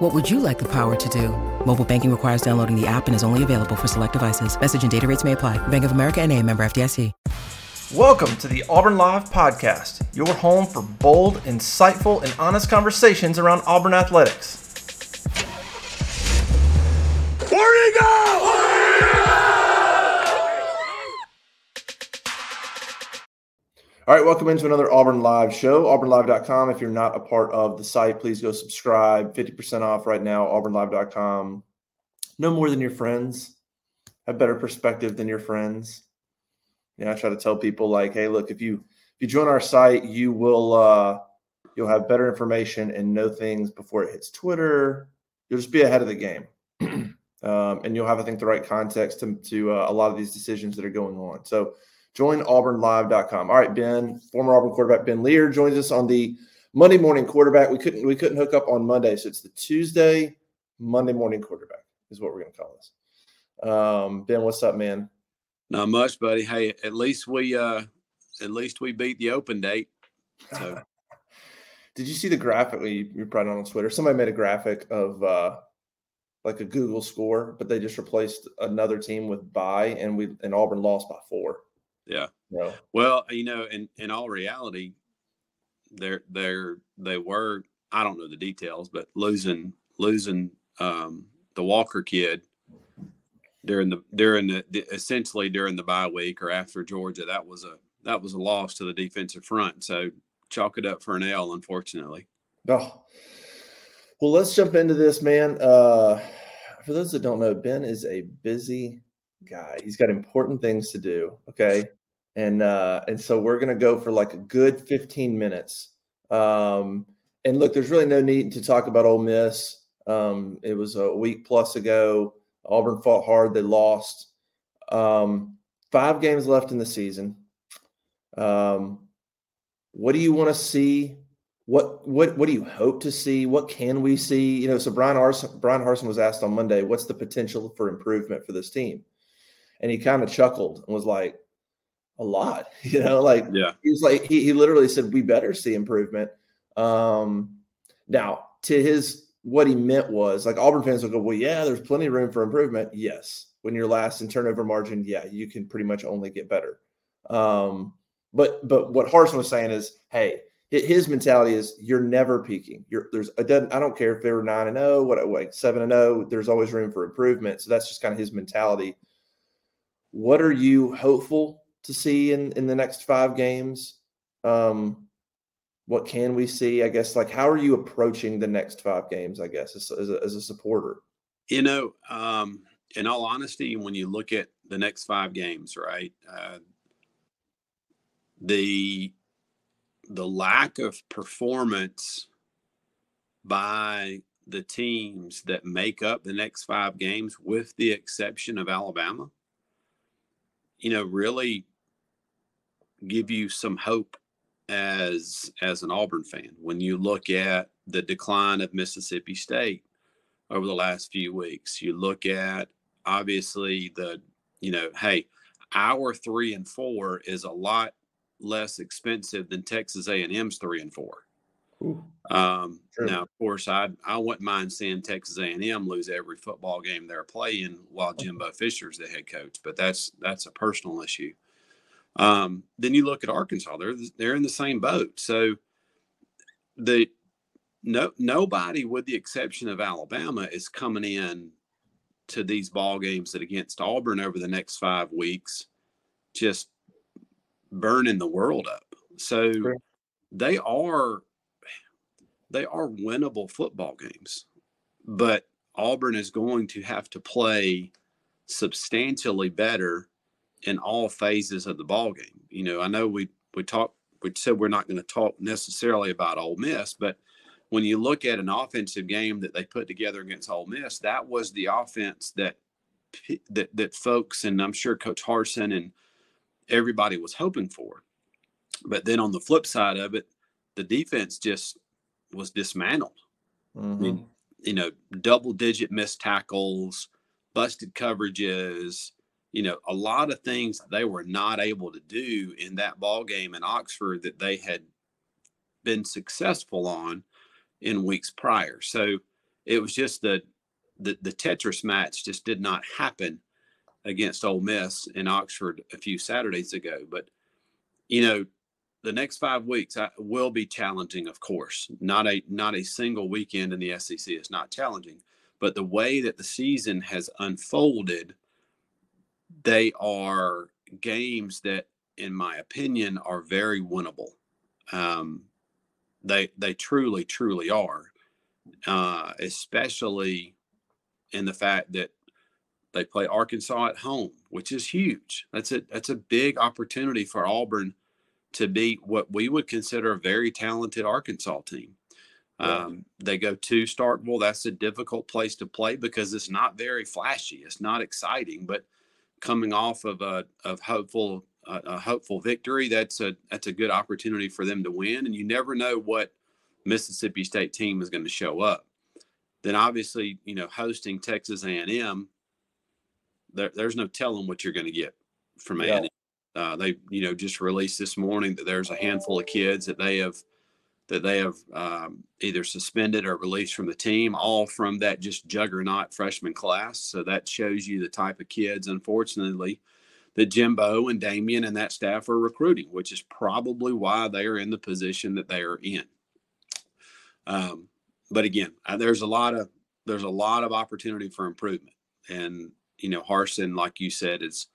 What would you like the power to do? Mobile banking requires downloading the app and is only available for select devices. Message and data rates may apply. Bank of America and a member FDIC. Welcome to the Auburn Live Podcast, your home for bold, insightful, and honest conversations around Auburn athletics. All right, welcome into another Auburn Live show. AuburnLive.com. If you're not a part of the site, please go subscribe. 50% off right now, AuburnLive.com. Know more than your friends. Have better perspective than your friends. Yeah, I try to tell people like, hey, look, if you if you join our site, you will uh you'll have better information and know things before it hits Twitter. You'll just be ahead of the game. um, and you'll have, I think, the right context to, to uh, a lot of these decisions that are going on. So join auburnlive.com. All right, Ben, former Auburn quarterback Ben Leard joins us on the Monday morning quarterback. We couldn't we couldn't hook up on Monday, so it's the Tuesday Monday morning quarterback is what we're going to call this. Um, ben, what's up, man? Not much, buddy. Hey, at least we uh at least we beat the open date. So Did you see the graphic we you, you put on Twitter? Somebody made a graphic of uh like a Google score, but they just replaced another team with by and we and Auburn lost by four. Yeah. No. Well, you know, in in all reality, they're they're they were I don't know the details, but losing losing um the Walker kid during the during the, the essentially during the bye week or after Georgia, that was a that was a loss to the defensive front. So chalk it up for an L, unfortunately. Oh. Well, let's jump into this, man. Uh, for those that don't know, Ben is a busy guy. He's got important things to do. Okay. And uh, and so we're gonna go for like a good 15 minutes. Um, and look, there's really no need to talk about Ole Miss. Um, it was a week plus ago. Auburn fought hard, they lost. Um, five games left in the season. Um, what do you want to see? What what what do you hope to see? What can we see? You know, so Bryan Harsin, Bryan Harsin was asked on Monday, what's the potential for improvement for this team? And he kind of chuckled and was like, a lot, you know, like Yeah. he was like he, he literally said we better see improvement. Um now to his what he meant was like Auburn fans will go, Well, yeah, there's plenty of room for improvement. Yes. When you're last in turnover margin, yeah, you can pretty much only get better. Um, but but what Harsin was saying is, hey, his mentality is you're never peaking. You're there's it doesn't I don't care if they were nine and oh, what like seven and oh, there's always room for improvement. So that's just kind of his mentality. What are you hopeful to see in in the next five games? Um, what can we see? I guess like how are you approaching the next five games? I guess as, as, a, as a supporter. You know, um, in all honesty, when you look at the next five games, right, uh, the the lack of performance by the teams that make up the next five games, with the exception of Alabama, you know, really give you some hope as as an Auburn fan when you look at the decline of Mississippi State over the last few weeks. You look at obviously the you know, hey, our three and four is a lot less expensive than Texas A&M's three and four. Um, True. now, of course, I I wouldn't mind seeing Texas A&M lose every football game they're playing while Jimbo Fisher's the head coach, but that's that's a personal issue. Um, then you look at Arkansas; they're they're in the same boat. So the no nobody, with the exception of Alabama, is coming in to these ball games that against Auburn over the next five weeks, just burning the world up. So Sure. they are they are winnable football games, but Auburn is going to have to play substantially better in all phases of the ball game. You know, I know we we talked we said we're not going to talk necessarily about Ole Miss, but when you look at an offensive game that they put together against Ole Miss, that was the offense that that that folks and I'm sure Coach Harsin and everybody was hoping for. But then on the flip side of it, the defense just was dismantled. Mhm. I mean, you know, double digit missed tackles, busted coverages, you know, a lot of things they were not able to do in that ball game in Oxford that they had been successful on in weeks prior. So it was just the the, the Tetris match just did not happen against Ole Miss in Oxford a few Saturdays ago. But you know, the next five weeks will be challenging, of course. Not a not a single weekend in the SEC is not challenging, but the way that the season has unfolded, they are games that, in my opinion, are very winnable. Um, they they truly truly are, uh, especially in the fact that they play Arkansas at home, which is huge. That's a that's a big opportunity for Auburn to beat what we would consider a very talented Arkansas team. Um, they go to Starkville. That's a difficult place to play because it's not very flashy. It's not exciting, but coming off of a of hopeful a, a hopeful victory, that's a that's a good opportunity for them to win. And you never know what Mississippi State team is going to show up. Then obviously, you know, hosting Texas A&M, there, there's no telling what you're going to get from Yeah. A&M. Uh, they, you know, just released this morning that there's a handful of kids that they have that they have um, either suspended or released from the team, all from that just juggernaut freshman class. So that shows you the type of kids, unfortunately, that Jimbo and Damien and that staff are recruiting, which is probably why they are in the position that they are in. Um, but again, uh, there's a lot of there's a lot of opportunity for improvement, and you know, Harsin, like you said, is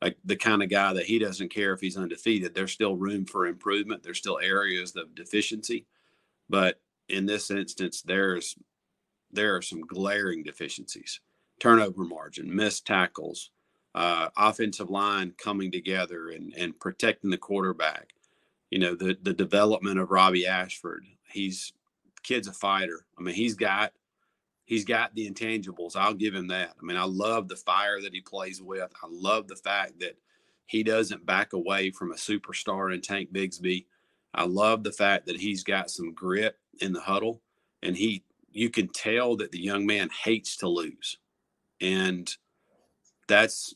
like the kind of guy that he doesn't care if he's undefeated. There's still room for improvement. There's still areas of deficiency, but in this instance, there's there are some glaring deficiencies: turnover margin, missed tackles, uh, offensive line coming together and and protecting the quarterback. You know, the the development of Robby Ashford. He's kid's a fighter. I mean, he's got he's got the intangibles. I'll give him that. I mean, I love the fire that he plays with. I love the fact that he doesn't back away from a superstar in Tank Bigsby. I love the fact that he's got some grit in the huddle and he you can tell that the young man hates to lose. And that's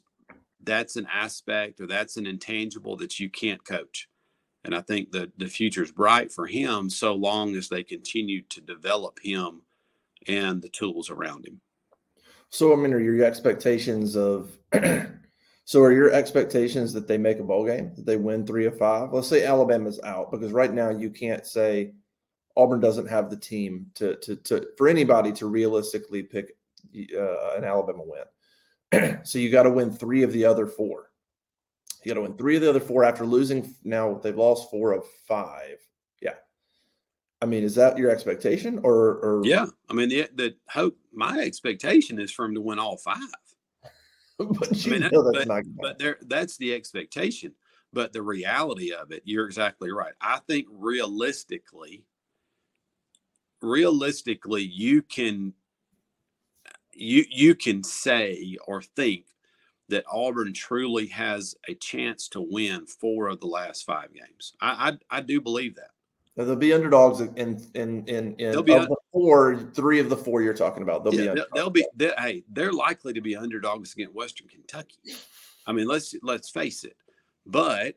that's an aspect or that's an intangible that you can't coach. And I think that the future's bright for him so long as they continue to develop him and the tools around him. So, I mean, are your expectations of so are your expectations that they make a bowl game, that they win three of five? Let's say Alabama's out, because right now you can't say Auburn doesn't have the team to to to for anybody to realistically pick uh, an Alabama win. so you got to win three of the other four. You got to win three of the other four after losing. Now they've lost four of five. I mean, is that your expectation, or, or Yeah, I mean the the hope. My expectation is for him to win all five. but I mean, that- that's but, but there that's the expectation. But the reality of it, you're exactly right. I think realistically, realistically, you can you you can say or think that Auburn truly has a chance to win four of the last five games. I I, I do believe that. They'll be underdogs in in in, in They'll be of un- the four, three of the four you're talking about. They'll be they'll, they'll be they, hey, they're likely to be underdogs against Western Kentucky. I mean, let's let's face it. But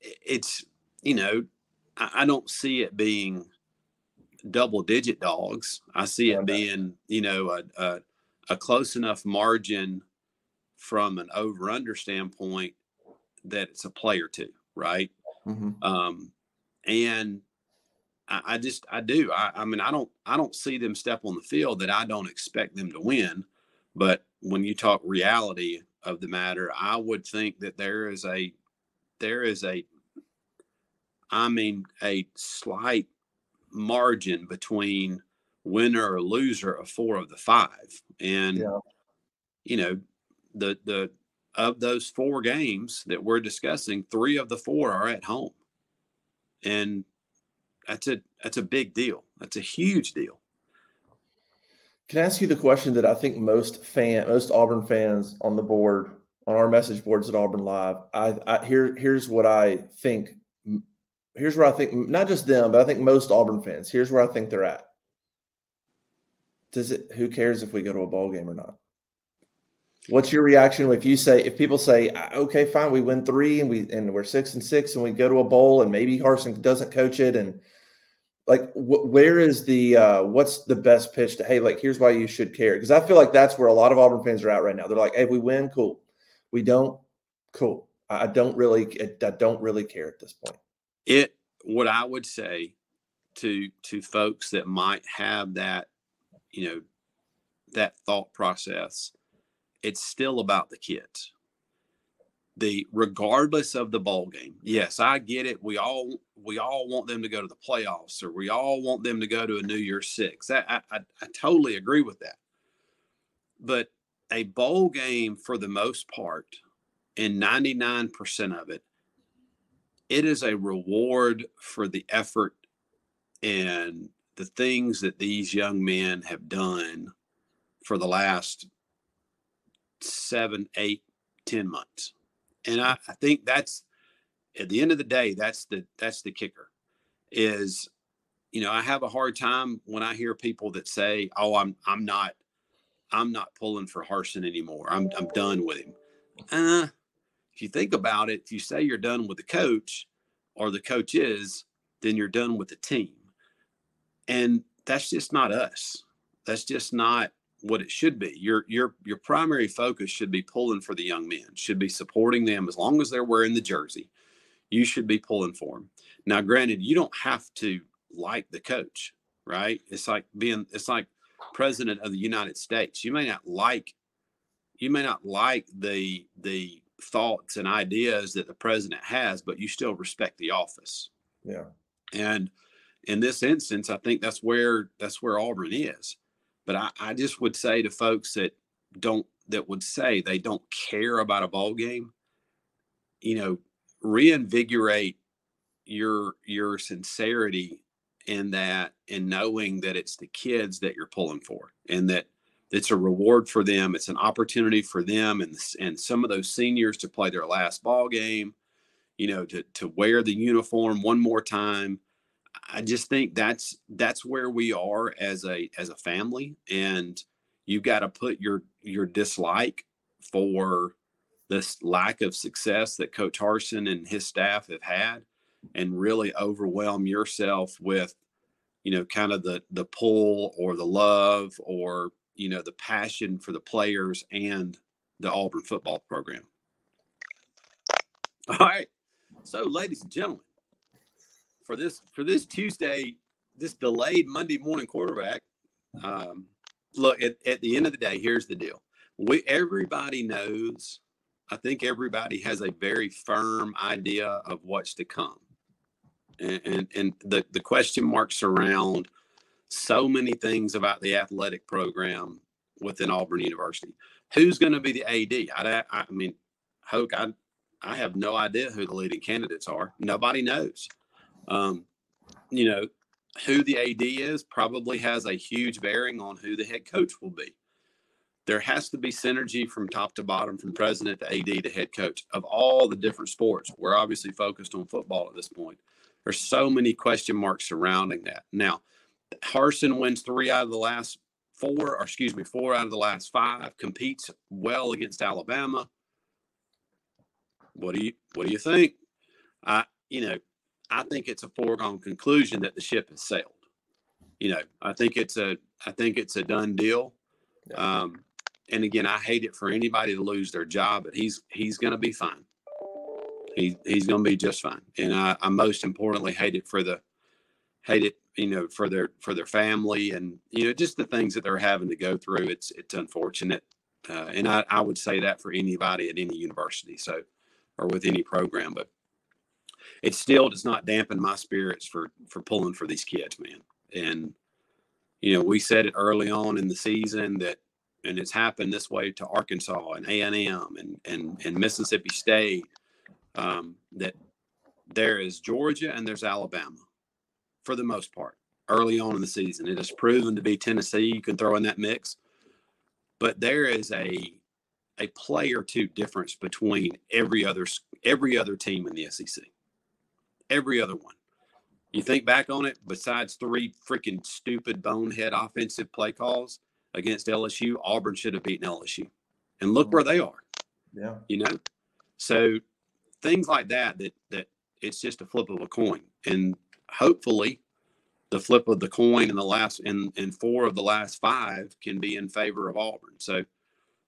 It's you know, I, I don't see it being double digit dogs. I see it being you know a, a, a close enough margin from an over under standpoint that it's a play or two, right? Mm-hmm. Um, and I, I, just I do. I, I mean I don't I don't see them step on the field that I don't expect them to win. But when you talk reality of the matter, I would think that there is a there is a I mean a slight margin between winner or loser of four of the five. And Yeah. you know, the the of those four games that we're discussing, three of the four are at home. And that's a that's a big deal. That's a huge deal. Can I ask you the question that I think most fan, most Auburn fans on the board, on our message boards at Auburn Live, I, I here here's what I think. Here's where I think not just them, but I think most Auburn fans. Here's where I think they're at. Does it? Who cares if we go to a ball game or not? What's your reaction if you say if people say, okay, fine, we win three and we and we're six and six and we go to a bowl and maybe Harsin doesn't coach it and like wh- where is the uh what's the best pitch to hey like here's why you should care because i feel like that's where a lot of auburn fans are at right now they're like hey we win cool we don't cool i don't really i don't really care at this point It what I would say to to folks that might have that, you know, that thought process, it's still about the kids. The regardless of the ball game. Yes, I get it. We all we all want them to go to the playoffs or we all want them to go to a New Year's Six. I, I I totally agree with that. But a bowl game for the most part, and 99% of it, it is a reward for the effort and the things that these young men have done for the last seven, eight, ten months. And I, I think that's at the end of the day, that's the that's the kicker. Is you know, I have a hard time when I hear people that say, Oh, I'm I'm not I'm not pulling for Harsin anymore. I'm I'm done with him. Uh, if you think about it, if you say you're done with the coach or the coach is, then you're done with the team. And that's just not us. That's just not what it should be. Your your your primary focus should be pulling for the young men, should be supporting them as long as they're wearing the jersey. You should be pulling for them. Now, granted, you don't have to like the coach, right? It's like being it's like president of the United States. You may not like you may not like the the thoughts and ideas that the president has, but you still respect the office. yeah And in this instance, I think that's where that's where Auburn is. But I, I just would say to folks that don't that would say they don't care about a ball game, you know, reinvigorate your your sincerity in that and knowing that it's the kids that you're pulling for and that it's a reward for them it's an opportunity for them and and some of those seniors to play their last ball game you know to to wear the uniform one more time. I just think that's that's where we are as a as a family and you've got to put your your dislike for this lack of success that coach harsin and his staff have had and really overwhelm yourself with you know kind of the the pull or the love or you know the passion for the players and the auburn football program. All right. So ladies and gentlemen for this for this tuesday this delayed monday morning quarterback um look at, at the end of the day here's the deal. We everybody knows i think everybody has a very firm idea of what's to come and and, the, the question marks around so many things about the athletic program within Auburn University. Who's going to be the AD? I, I mean, Hoke, I, I have no idea who the leading candidates are. Nobody knows. Um, you know, who the AD is probably has a huge bearing on who the head coach will be. There has to be synergy from top to bottom, from president to AD to head coach of all the different sports. We're obviously focused on football at this point. There's so many question marks surrounding that. Now, Harsin wins three out of the last four, or excuse me, four out of the last five, competes well against Alabama. What do you what do you think? I you know, I think it's a foregone conclusion that the ship has sailed. You know, I think it's a I think it's a done deal. Um, and again, I hate it for anybody to lose their job, but he's he's going to be fine. He he's going to be just fine. And I, I most importantly hate it for the hate it you know for their for their family and you know just the things that they're having to go through. It's it's unfortunate, uh, and I I would say that for anybody at any university. So or with any program, but it still does not dampen my spirits for for pulling for these kids, man. And you know, we said it early on in the season that, and it's happened this way to Arkansas and A and M and and and Mississippi State, um, that there is Georgia and there's Alabama, for the most part, early on in the season. It has proven to be Tennessee. You can throw in that mix, but there is a a play or two difference between every other every other team in the SEC. Every other one. You think back on it, besides three freaking stupid bonehead offensive play calls against LSU, Auburn should have beaten LSU. And look where they are. Yeah. You know? So things like that that that it's just a flip of a coin. And hopefully the flip of the coin in the last in in four of the last five can be in favor of Auburn. So,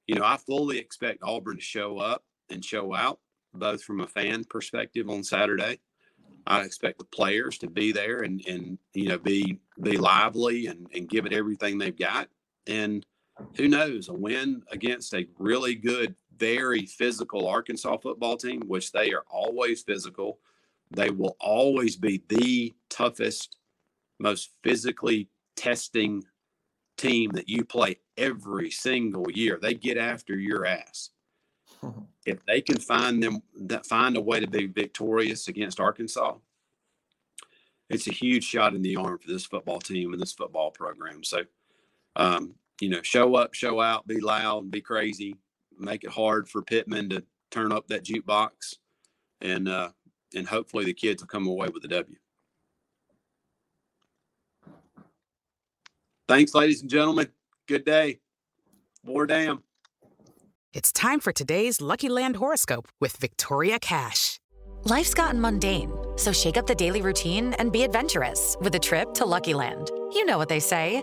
you know, I fully expect Auburn to show up and show out, both from a fan perspective on Saturday I expect the players to be there and and you know be be lively and and give it everything they've got. And who knows, a win against a really good, very physical Arkansas football team, which they are always physical. They will always be the toughest, most physically testing team that you play every single year. They get after your ass if they can find them that find a way to be victorious against Arkansas, it's a huge shot in the arm for this football team and this football program. So, um, you know, show up, show out, be loud, be crazy, make it hard for Pittman to turn up that jukebox, and uh, and hopefully the kids will come away with a W. Thanks, ladies and gentlemen. Good day. War Dam. It's time for today's Lucky Land horoscope with Victoria Cash. Life's gotten mundane, so shake up the daily routine and be adventurous with a trip to Lucky Land. You know what they say